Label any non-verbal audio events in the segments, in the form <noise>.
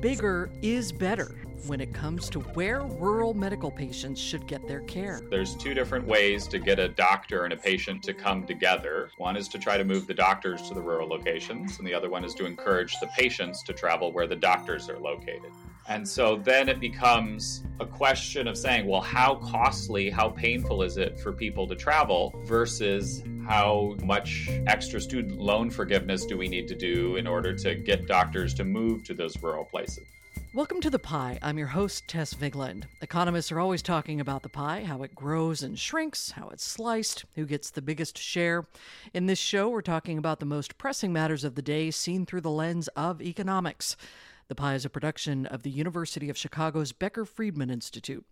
bigger is better when it comes to where rural medical patients should get their care. There's two different ways to get a doctor and a patient to come together. One is to try to move the doctors to the rural locations, and the other one is to encourage the patients to travel where the doctors are located. And so then it becomes a question of saying, well, how costly, how painful is it for people to travel versus how much extra student loan forgiveness do we need to do in order to get doctors to move to those rural places? Welcome to The Pie. I'm your host, Tess Vigeland. Economists are always talking about the pie, how it grows and shrinks, how it's sliced, who gets the biggest share. In this show, we're talking about the most pressing matters of the day seen through the lens of economics. The Pie is a production of the University of Chicago's Becker Friedman Institute.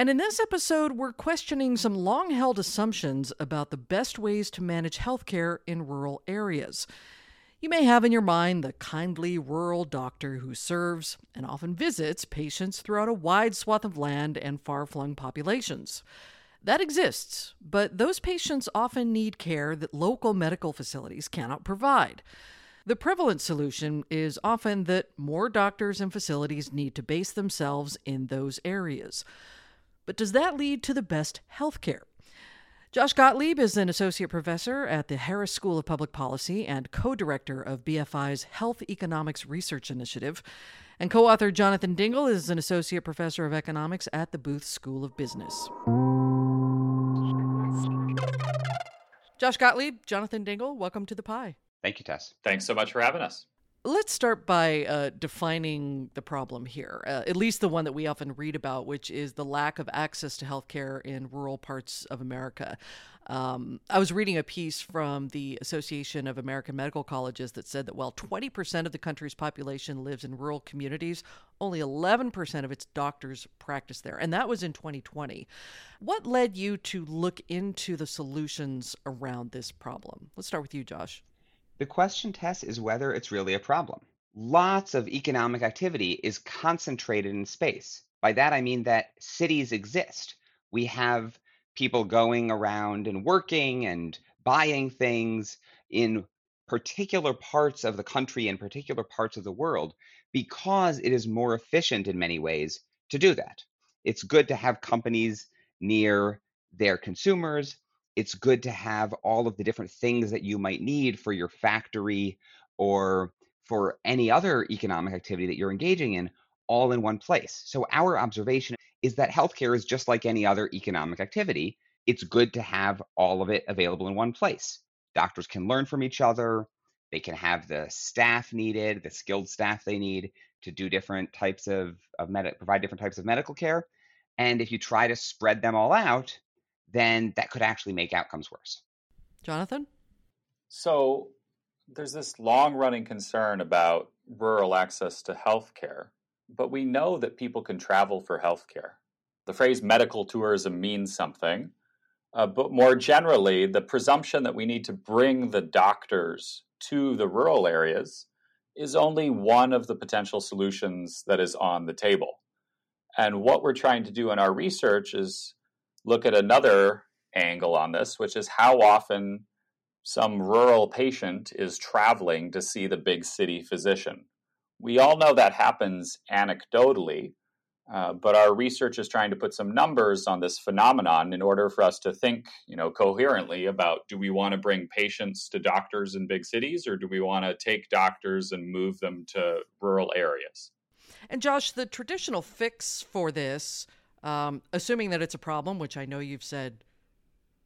And in this episode, we're questioning some long held assumptions about the best ways to manage healthcare in rural areas. You may have in your mind the kindly rural doctor who serves and often visits patients throughout a wide swath of land and far flung populations. That exists, but those patients often need care that local medical facilities cannot provide. The prevalent solution is often that more doctors and facilities need to base themselves in those areas. But does that lead to the best health care? Josh Gottlieb is an associate professor at the Harris School of Public Policy and co director of BFI's Health Economics Research Initiative. And co author Jonathan Dingel is an associate professor of economics at the Booth School of Business. Josh Gottlieb, Jonathan Dingel, welcome to the pie. Thank you, Tess. Thanks so much for having us. Let's start by uh, defining the problem here, uh, at least the one that we often read about, which is the lack of access to healthcare in rural parts of America. Um, I was reading a piece from the Association of American Medical Colleges that said that while 20% of the country's population lives in rural communities, only 11% of its doctors practice there. And that was in 2020. What led you to look into the solutions around this problem? Let's start with you, Josh. The question, Tess, is whether it's really a problem. Lots of economic activity is concentrated in space. By that, I mean that cities exist. We have people going around and working and buying things in particular parts of the country and particular parts of the world because it is more efficient in many ways to do that. It's good to have companies near their consumers it's good to have all of the different things that you might need for your factory or for any other economic activity that you're engaging in all in one place. So, our observation is that healthcare is just like any other economic activity. It's good to have all of it available in one place. Doctors can learn from each other, they can have the staff needed, the skilled staff they need to do different types of, of med- provide different types of medical care. And if you try to spread them all out, then that could actually make outcomes worse. Jonathan? So there's this long running concern about rural access to health care, but we know that people can travel for health care. The phrase medical tourism means something, uh, but more generally, the presumption that we need to bring the doctors to the rural areas is only one of the potential solutions that is on the table. And what we're trying to do in our research is look at another angle on this, which is how often some rural patient is traveling to see the big city physician. We all know that happens anecdotally, uh, but our research is trying to put some numbers on this phenomenon in order for us to think, you know, coherently about do we want to bring patients to doctors in big cities or do we want to take doctors and move them to rural areas? And Josh, the traditional fix for this um, assuming that it's a problem, which I know you've said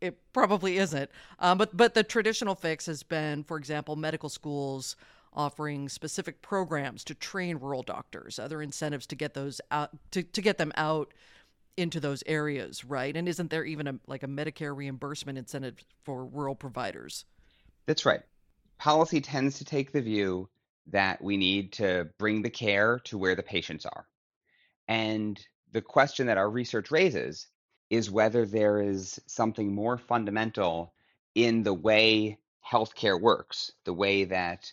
it probably isn't. Um, but but the traditional fix has been, for example, medical schools offering specific programs to train rural doctors, other incentives to get those out to, to get them out into those areas, right? And isn't there even a like a Medicare reimbursement incentive for rural providers? That's right. Policy tends to take the view that we need to bring the care to where the patients are. And the question that our research raises is whether there is something more fundamental in the way healthcare works, the way that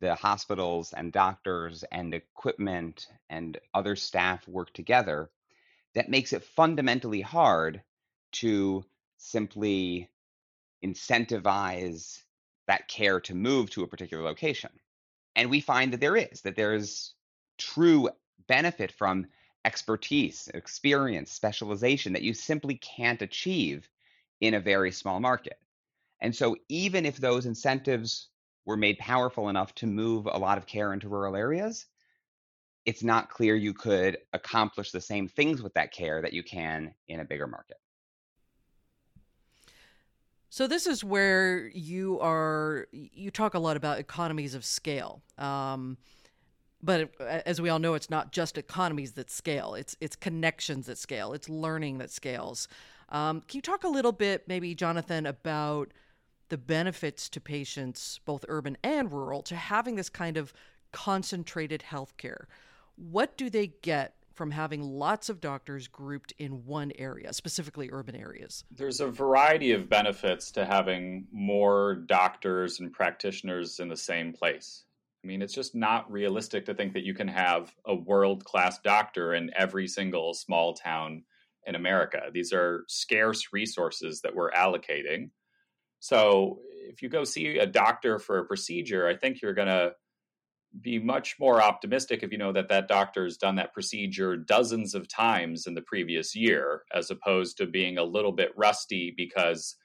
the hospitals and doctors and equipment and other staff work together that makes it fundamentally hard to simply incentivize that care to move to a particular location. And we find that there is, that there is true benefit from expertise, experience, specialization that you simply can't achieve in a very small market. And so, even if those incentives were made powerful enough to move a lot of care into rural areas, it's not clear you could accomplish the same things with that care that you can in a bigger market. So this is where you are. You talk a lot about economies of scale, um, but as we all know, it's not just economies that scale. It's it's connections that scale. It's learning that scales. Um, can you talk a little bit, maybe Jonathan, about the benefits to patients, both urban and rural, to having this kind of concentrated healthcare? What do they get from having lots of doctors grouped in one area, specifically urban areas? There's a variety of benefits to having more doctors and practitioners in the same place. I mean, it's just not realistic to think that you can have a world class doctor in every single small town in America. These are scarce resources that we're allocating. So, if you go see a doctor for a procedure, I think you're going to be much more optimistic if you know that that doctor has done that procedure dozens of times in the previous year, as opposed to being a little bit rusty because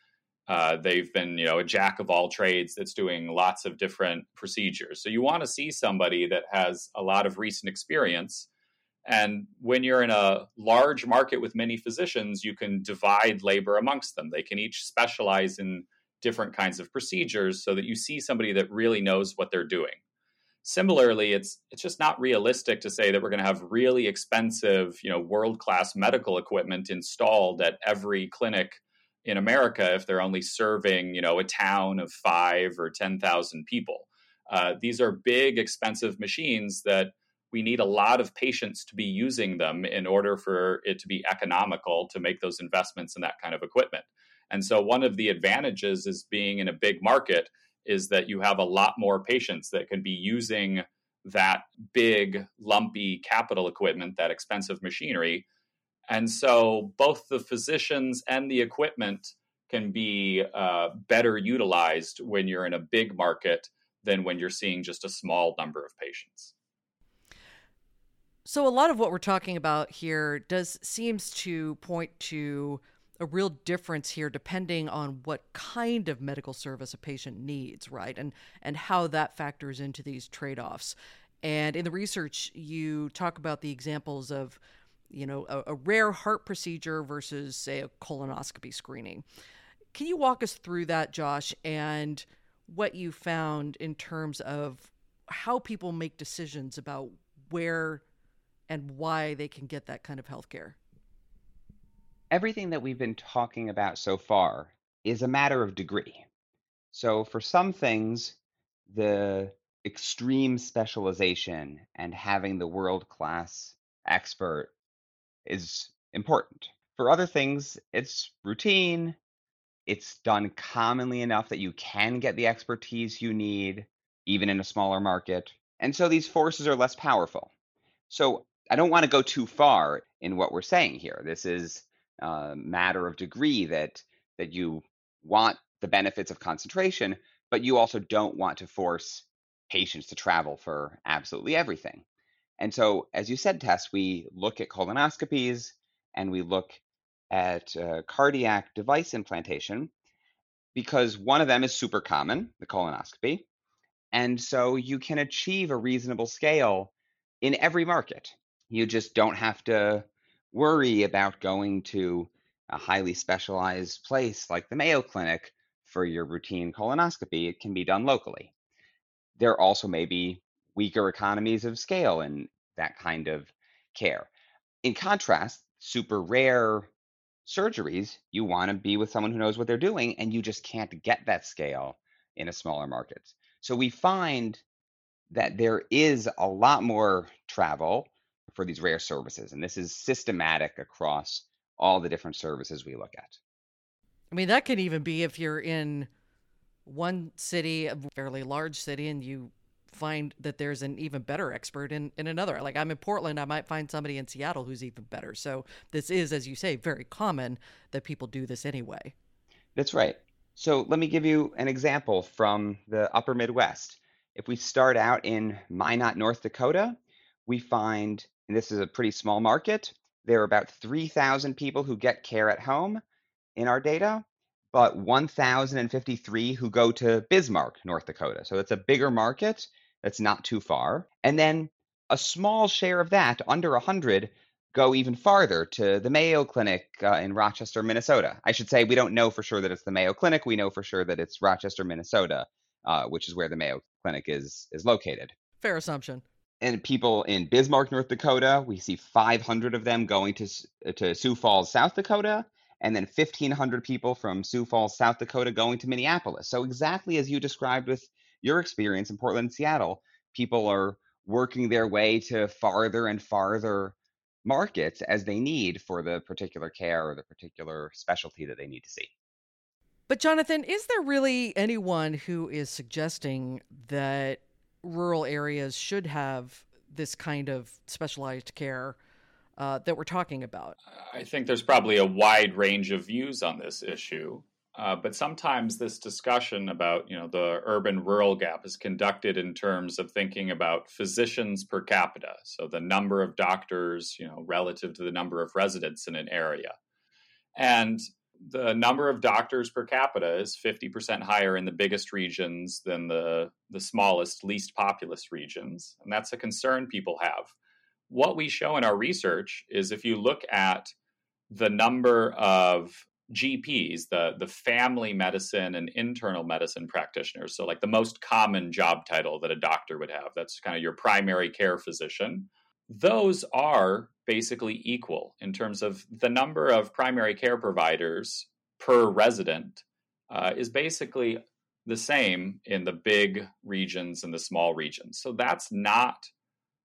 uh, they've been, you know, a jack of all trades that's doing lots of different procedures. So you want to see somebody that has a lot of recent experience. And when you're in a large market with many physicians, you can divide labor amongst them. They can each specialize in different kinds of procedures so that you see somebody that really knows what they're doing. Similarly, it's it's just not realistic to say that we're going to have really expensive, you know, world-class medical equipment installed at every clinic in America if they're only serving, you know, a town of 5 or 10,000 people. Uh, these are big expensive machines that we need a lot of patients to be using them in order for it to be economical to make those investments in that kind of equipment. And so one of the advantages is being in a big market is that you have a lot more patients that can be using that big, lumpy capital equipment, that expensive machinery. And so both the physicians and the equipment can be uh, better utilized when you're in a big market than when you're seeing just a small number of patients. So a lot of what we're talking about here does seems to point to a real difference here depending on what kind of medical service a patient needs, right? And and how that factors into these trade-offs. And in the research, you talk about the examples of, you know, a, a rare heart procedure versus, say, a colonoscopy screening. Can you walk us through that, Josh, and what you found in terms of how people make decisions about where and why they can get that kind of health care? everything that we've been talking about so far is a matter of degree. So, for some things, the extreme specialization and having the world class expert is important. For other things, it's routine, it's done commonly enough that you can get the expertise you need, even in a smaller market. And so these forces are less powerful. So I don't want to go too far in what we're saying here. This is uh, matter of degree that that you want the benefits of concentration, but you also don't want to force patients to travel for absolutely everything. And so, as you said, Tess, we look at colonoscopies and we look at uh, cardiac device implantation because one of them is super common, the colonoscopy. And so you can achieve a reasonable scale in every market. You just don't have to worry about going to a highly specialized place like the Mayo Clinic for your routine colonoscopy. It can be done locally. There also may be weaker economies of scale and that kind of care. In contrast, super rare surgeries, you want to be with someone who knows what they're doing, and you just can't get that scale in a smaller market. So we find that there is a lot more travel for these rare services. And this is systematic across all the different services we look at. I mean, that can even be if you're in one city, a fairly large city, and you find that there's an even better expert in, in another. Like I'm in Portland, I might find somebody in Seattle who's even better. So this is, as you say, very common that people do this anyway. That's right. So let me give you an example from the upper Midwest. If we start out in Minot, North Dakota, we find, and this is a pretty small market, there are about 3,000 people who get care at home in our data, but 1,053 who go to Bismarck, North Dakota. So it's a bigger market that's not too far. And then a small share of that, under 100, go even farther to the Mayo Clinic uh, in Rochester, Minnesota. I should say we don't know for sure that it's the Mayo Clinic. We know for sure that it's Rochester, Minnesota, uh, which is where the Mayo Clinic is is located. Fair assumption. And people in Bismarck, North Dakota, we see 500 of them going to to Sioux Falls, South Dakota, and then 1,500 people from Sioux Falls, South Dakota, going to Minneapolis. So exactly as you described with your experience in Portland Seattle, people are working their way to farther and farther markets as they need for the particular care or the particular specialty that they need to see. But, Jonathan, is there really anyone who is suggesting that rural areas should have this kind of specialized care uh, that we're talking about? I think there's probably a wide range of views on this issue. Uh, but sometimes this discussion about you know the urban rural gap is conducted in terms of thinking about physicians per capita, so the number of doctors you know relative to the number of residents in an area, and the number of doctors per capita is 50% higher in the biggest regions than the the smallest least populous regions, and that's a concern people have. What we show in our research is if you look at the number of GPs, the the family medicine and internal medicine practitioners. So like the most common job title that a doctor would have. That's kind of your primary care physician. Those are basically equal in terms of the number of primary care providers per resident uh, is basically the same in the big regions and the small regions. So that's not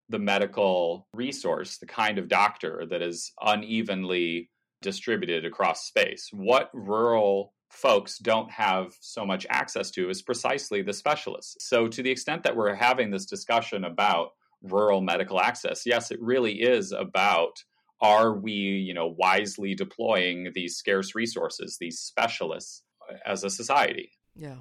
the medical resource, the kind of doctor that is unevenly distributed across space. What rural folks don't have so much access to is precisely the specialists. So, to the extent that we're having this discussion about rural medical access, yes, it really is about are we, you know, wisely deploying these scarce resources, these specialists as a society? Yeah.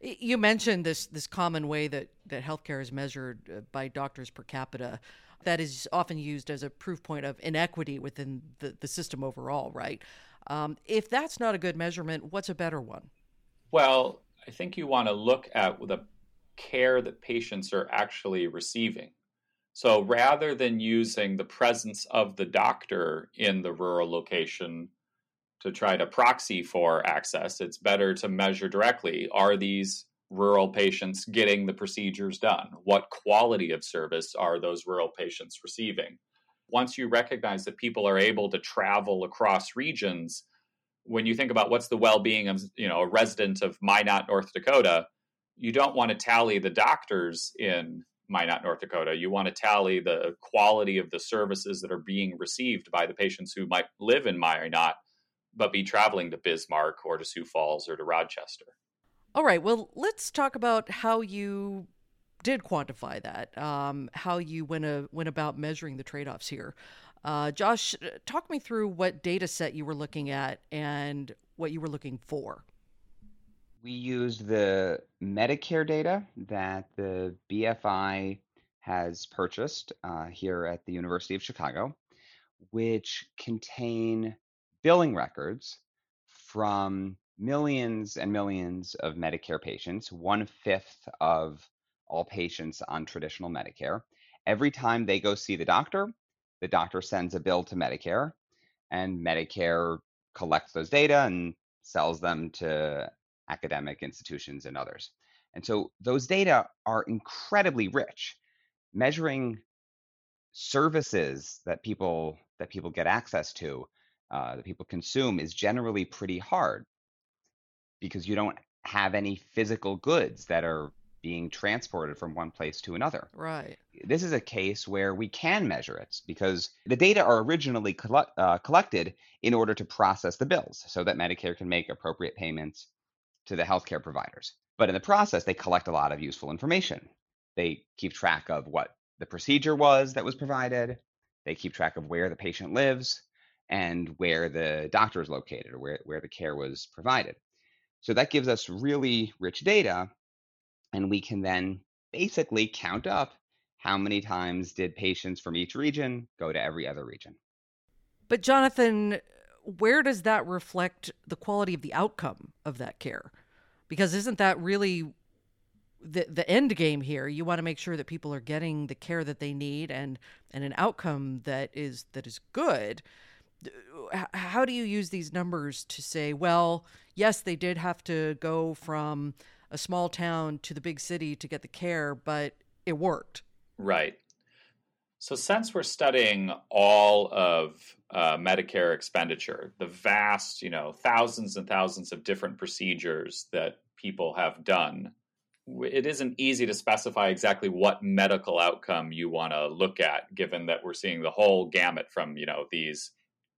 You mentioned this this common way that that healthcare is measured uh, by doctors per capita that is often used as a proof point of inequity within the, the system overall, right? Um, if that's not a good measurement, what's a better one? Well, I think you want to look at the care that patients are actually receiving. So rather than using the presence of the doctor in the rural location to try to proxy for access, it's better to measure directly are these rural patients getting the procedures done? What quality of service are those rural patients receiving? Once you recognize that people are able to travel across regions, when you think about what's the well-being of you know a resident of Minot, North Dakota, you don't want to tally the doctors in Minot, North Dakota. You want to tally the quality of the services that are being received by the patients who might live in Minot but be traveling to Bismarck or to Sioux Falls or to Rochester. All right. Well, let's talk about how you did quantify that, um, how you went, a, went about measuring the trade offs here. Uh, Josh, talk me through what data set you were looking at and what you were looking for. We used the Medicare data that the BFI has purchased uh, here at the University of Chicago, which contain billing records from millions and millions of Medicare patients, one fifth of all patients on traditional Medicare. Every time they go see the doctor, the doctor sends a bill to Medicare, and Medicare collects those data and sells them to academic institutions and others. And so those data are incredibly rich, measuring services that people that people get access to, uh, that people consume, is generally pretty hard because you don't have any physical goods that are being transported from one place to another. Right. This is a case where we can measure it because the data are originally collect, uh, collected in order to process the bills so that Medicare can make appropriate payments to the healthcare providers. But in the process, they collect a lot of useful information. They keep track of what the procedure was that was provided, they keep track of where the patient lives and where the doctor is located or where, where the care was provided. So that gives us really rich data, and we can then basically count up How many times did patients from each region go to every other region? But, Jonathan, where does that reflect the quality of the outcome of that care? Because isn't that really the the end game here? You want to make sure that people are getting the care that they need and and an outcome that is that is good. How do you use these numbers to say, well, yes, they did have to go from a small town to the big city to get the care, but it worked. Right. So, since we're studying all of uh, Medicare expenditure, the vast, you know, thousands and thousands of different procedures that people have done, it isn't easy to specify exactly what medical outcome you want to look at, given that we're seeing the whole gamut from, you know, these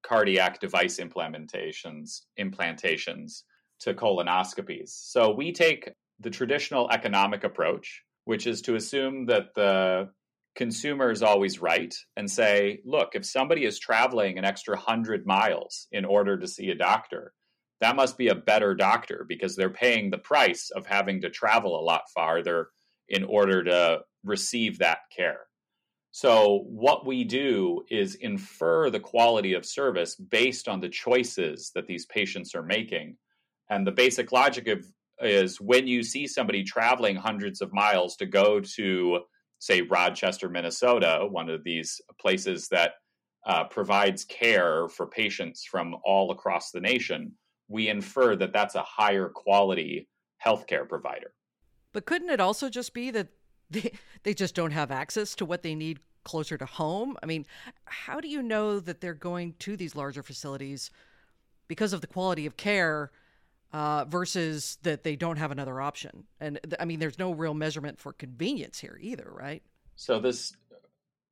cardiac device implementations, implantations to colonoscopies. So we take the traditional economic approach, which is to assume that the consumer is always right and say, look, if somebody is traveling an extra 100 miles in order to see a doctor, that must be a better doctor because they're paying the price of having to travel a lot farther in order to receive that care. So, what we do is infer the quality of service based on the choices that these patients are making. And the basic logic of, is when you see somebody traveling hundreds of miles to go to say Rochester, Minnesota, one of these places that uh, provides care for patients from all across the nation, we infer that that's a higher quality healthcare provider. But couldn't it also just be that they, they just don't have access to what they need closer to home? I mean, how do you know that they're going to these larger facilities because of the quality of care uh, versus that they don't have another option. And th- I mean, there's no real measurement for convenience here either, right? So this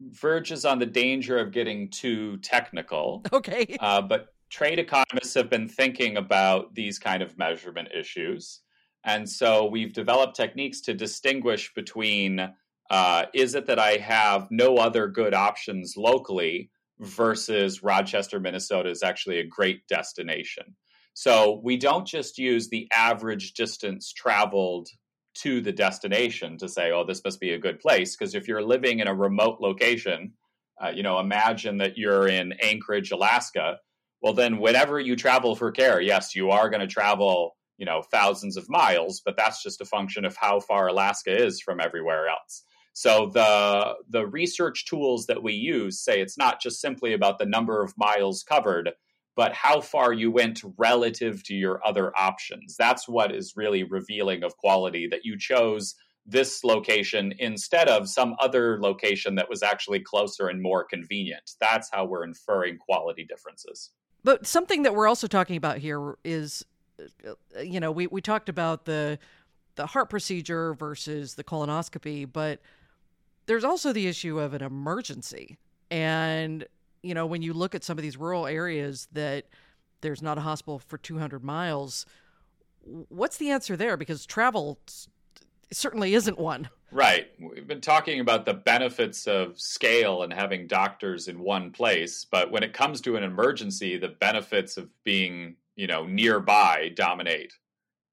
verges on the danger of getting too technical. <laughs> Okay. Uh, but trade economists have been thinking about these kind of measurement issues. And so we've developed techniques to distinguish between uh, is it that I have no other good options locally versus Rochester, Minnesota is actually a great destination. So we don't just use the average distance traveled to the destination to say, oh, this must be a good place. Because if you're living in a remote location, uh, you know, imagine that you're in Anchorage, Alaska. Well, then whenever you travel for care, yes, you are going to travel, you know, thousands of miles, but that's just a function of how far Alaska is from everywhere else. So the the research tools that we use say it's not just simply about the number of miles covered, but how far you went relative to your other options. That's what is really revealing of quality that you chose this location instead of some other location that was actually closer and more convenient. That's how we're inferring quality differences. But something that we're also talking about here is you know, we, we talked about the the heart procedure versus the colonoscopy, but there's also the issue of an emergency. And you know, when you look at some of these rural areas that there's not a hospital for 200 miles, what's the answer there? Because travel certainly isn't one. Right. We've been talking about the benefits of scale and having doctors in one place, but when it comes to an emergency, the benefits of being, you know, nearby dominate.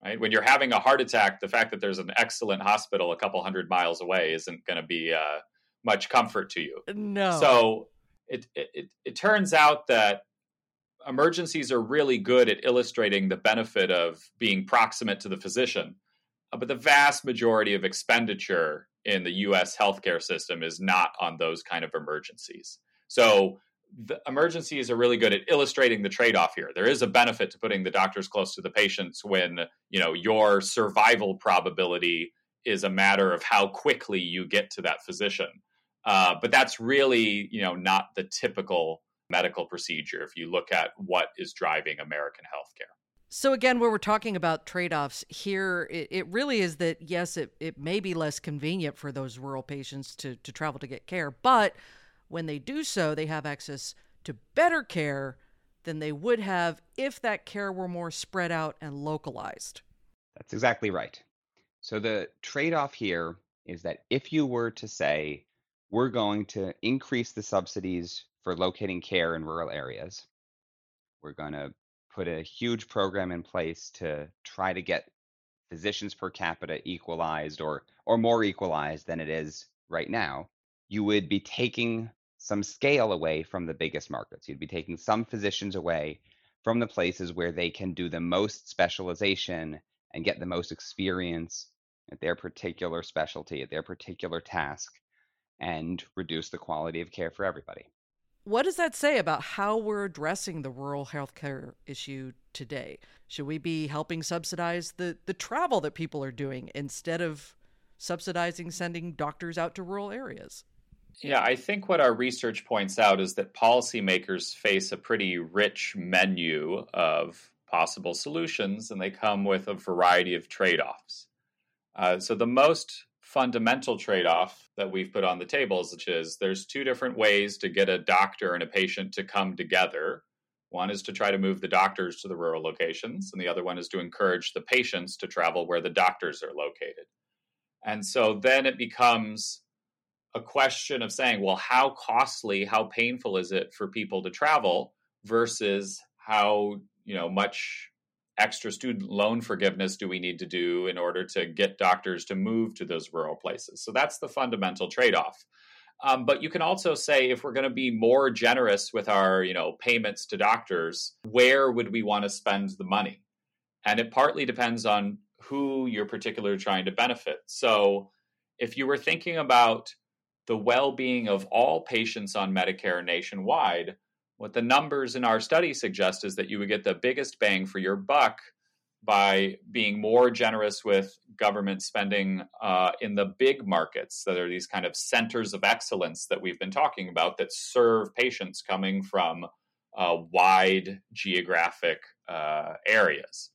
Right? When you're having a heart attack, the fact that there's an excellent hospital a couple hundred miles away isn't going to be uh, much comfort to you. No. So it, it, it turns out that emergencies are really good at illustrating the benefit of being proximate to the physician. Uh, but the vast majority of expenditure in the US healthcare system is not on those kind of emergencies. So the emergencies are really good at illustrating the trade-off here. There is a benefit to putting the doctors close to the patients when, you know, your survival probability is a matter of how quickly you get to that physician. Uh, but that's really, you know, not the typical medical procedure if you look at what is driving American healthcare. So again, when we're talking about trade-offs here, it, it, really is that yes, it, it may be less convenient for those rural patients to, to travel to get care, but when they do so, they have access to better care than they would have if that care were more spread out and localized. That's exactly right. So the trade-off here is that if you were to say we're going to increase the subsidies for locating care in rural areas. We're going to put a huge program in place to try to get physicians per capita equalized or or more equalized than it is right now. you would be taking some scale away from the biggest markets. You'd be taking some physicians away from the places where they can do the most specialization and get the most experience at their particular specialty, at their particular task, and reduce the quality of care for everybody. What does that say about how we're addressing the rural healthcare issue today? Should we be helping subsidize the, the travel that people are doing instead of subsidizing sending doctors out to rural areas? Yeah, I think what our research points out is that policymakers face a pretty rich menu of possible solutions, and they come with a variety of trade offs. Uh, so, the most fundamental trade off that we've put on the table is which is there's two different ways to get a doctor and a patient to come together. One is to try to move the doctors to the rural locations, and the other one is to encourage the patients to travel where the doctors are located. And so then it becomes a question of saying, well, how costly, how painful is it for people to travel versus how, you know, much extra student loan forgiveness do we need to do in order to get doctors to move to those rural places? So that's the fundamental trade-off. Um, but you can also say if we're going to be more generous with our, you know, payments to doctors, where would we want to spend the money? And it partly depends on who you're particularly trying to benefit. So if you were thinking about the well being of all patients on Medicare nationwide, what the numbers in our study suggest is that you would get the biggest bang for your buck by being more generous with government spending uh, in the big markets that are these kind of centers of excellence that we've been talking about that serve patients coming from uh, wide geographic uh, areas.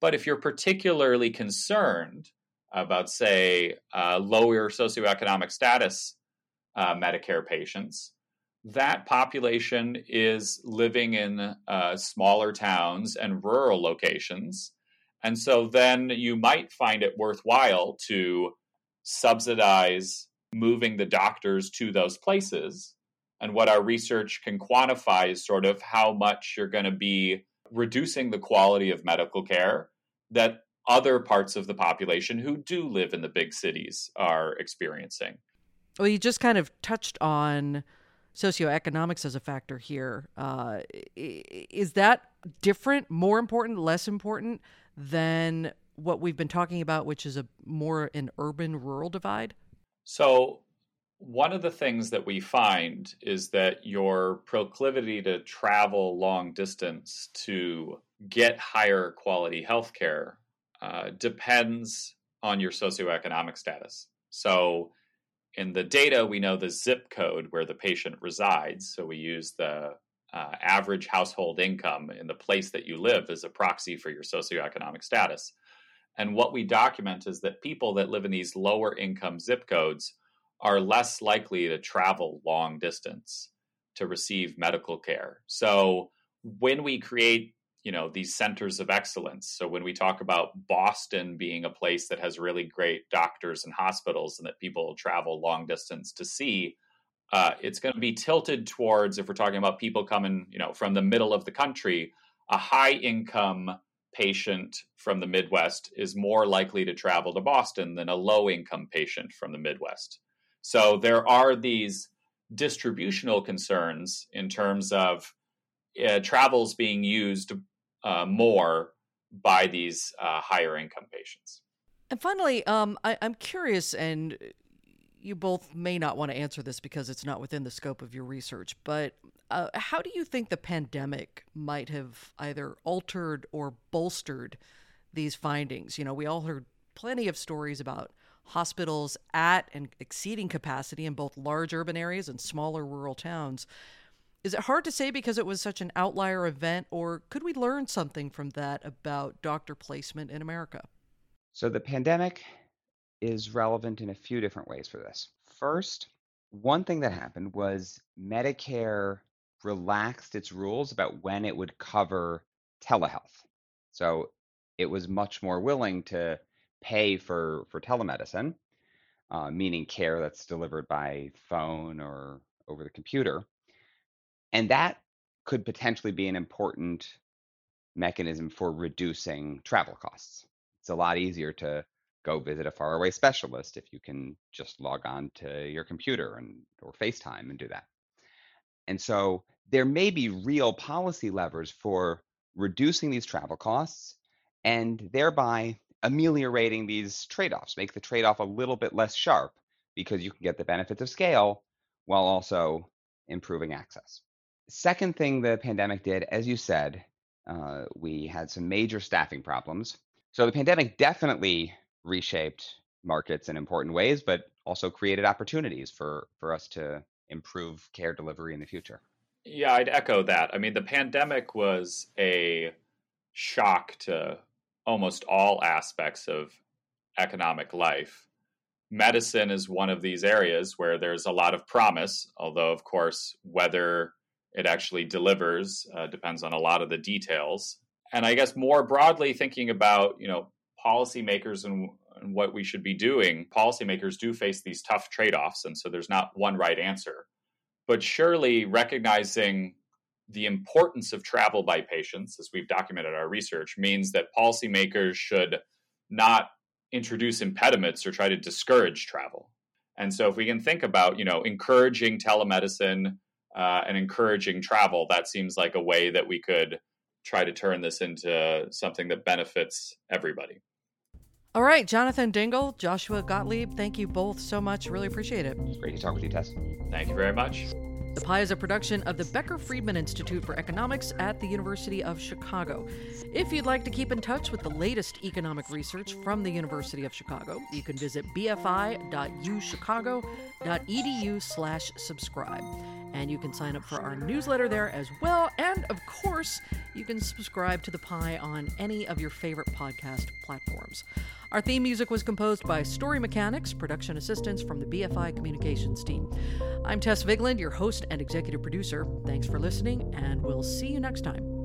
But if you're particularly concerned about, say, uh, lower socioeconomic status uh, Medicare patients. That population is living in uh, smaller towns and rural locations. And so then you might find it worthwhile to subsidize moving the doctors to those places. And what our research can quantify is sort of how much you're going to be reducing the quality of medical care that other parts of the population who do live in the big cities are experiencing. Well, you just kind of touched on socioeconomics as a factor here. Uh, is that different, more important, less important than what we've been talking about, which is a more an urban rural divide? So, one of the things that we find is that your proclivity to travel long distance to get higher quality healthcare uh, depends on your socioeconomic status. So, in the data, we know the zip code where the patient resides. So we use the uh, average household income in the place that you live as a proxy for your socioeconomic status. And what we document is that people that live in these lower income zip codes are less likely to travel long distance to receive medical care. So when we create you know these centers of excellence. So when we talk about boston being a place that has really great doctors and hospitals and that people travel long distance to see uh, it's going to be tilted towards if we're talking about people coming you know from the middle of the country a high income patient from the midwest is more likely to travel to boston than a low income patient from the midwest. So there are these distributional concerns in terms of uh, travels being used uh, more by these uh, higher income patients. And finally, um, I, am curious, and you both may not want to answer this because it's not within the scope of your research, but uh, how do you think the pandemic might have either altered or bolstered these findings? You know, we all heard plenty of stories about hospitals at and exceeding capacity in both large urban areas and smaller rural towns. Is it hard to say because it was such an outlier event, or could we learn something from that about doctor placement in America? So, the pandemic is relevant in a few different ways for this. First, one thing that happened was Medicare relaxed its rules about when it would cover telehealth. So, it was much more willing to pay for, for telemedicine, uh, meaning care that's delivered by phone or over the computer and that could potentially be an important mechanism for reducing travel costs. It's a lot easier to go visit a faraway specialist if you can just log on to your computer and or FaceTime and do that. And so there may be real policy levers for reducing these travel costs and thereby ameliorating these trade-offs, make the trade-off a little bit less sharp because you can get the benefits of scale while also improving access. Second thing the pandemic did, as you said, uh, we had some major staffing problems. So the pandemic definitely reshaped markets in important ways, but also created opportunities for, for us to improve care delivery in the future. Yeah, I'd echo that. I mean, the pandemic was a shock to almost all aspects of economic life. Medicine is one of these areas where there's a lot of promise, although, of course, whether it actually delivers uh, depends on a lot of the details. And I guess more broadly, thinking about you know policymakers and, and what we should be doing, policymakers do face these tough trade-offs, and so there's not one right answer. But surely recognizing the importance of travel by patients, as we've documented our research, means that policymakers should not introduce impediments or try to discourage travel. And so, if we can think about, you know, encouraging telemedicine uh, and encouraging travel, that seems like a way that we could try to turn this into something that benefits everybody. All right, Jonathan Dingel, Joshua Gottlieb, thank you both so much. Really appreciate it. It's great to talk with you, Tess. Thank you very much. The Pie is a production of the Becker Friedman Institute for Economics at the University of Chicago. If you'd like to keep in touch with the latest economic research from the University of Chicago, you can visit bfi.uchicago.edu slash subscribe. And you can sign up for our newsletter there as well. And of course, you can subscribe to The Pie on any of your favorite podcast platforms. Our theme music was composed by Story Mechanics, production assistance from the BFI Communications team. I'm Tess Vigeland, your host and executive producer. Thanks for listening, and we'll see you next time.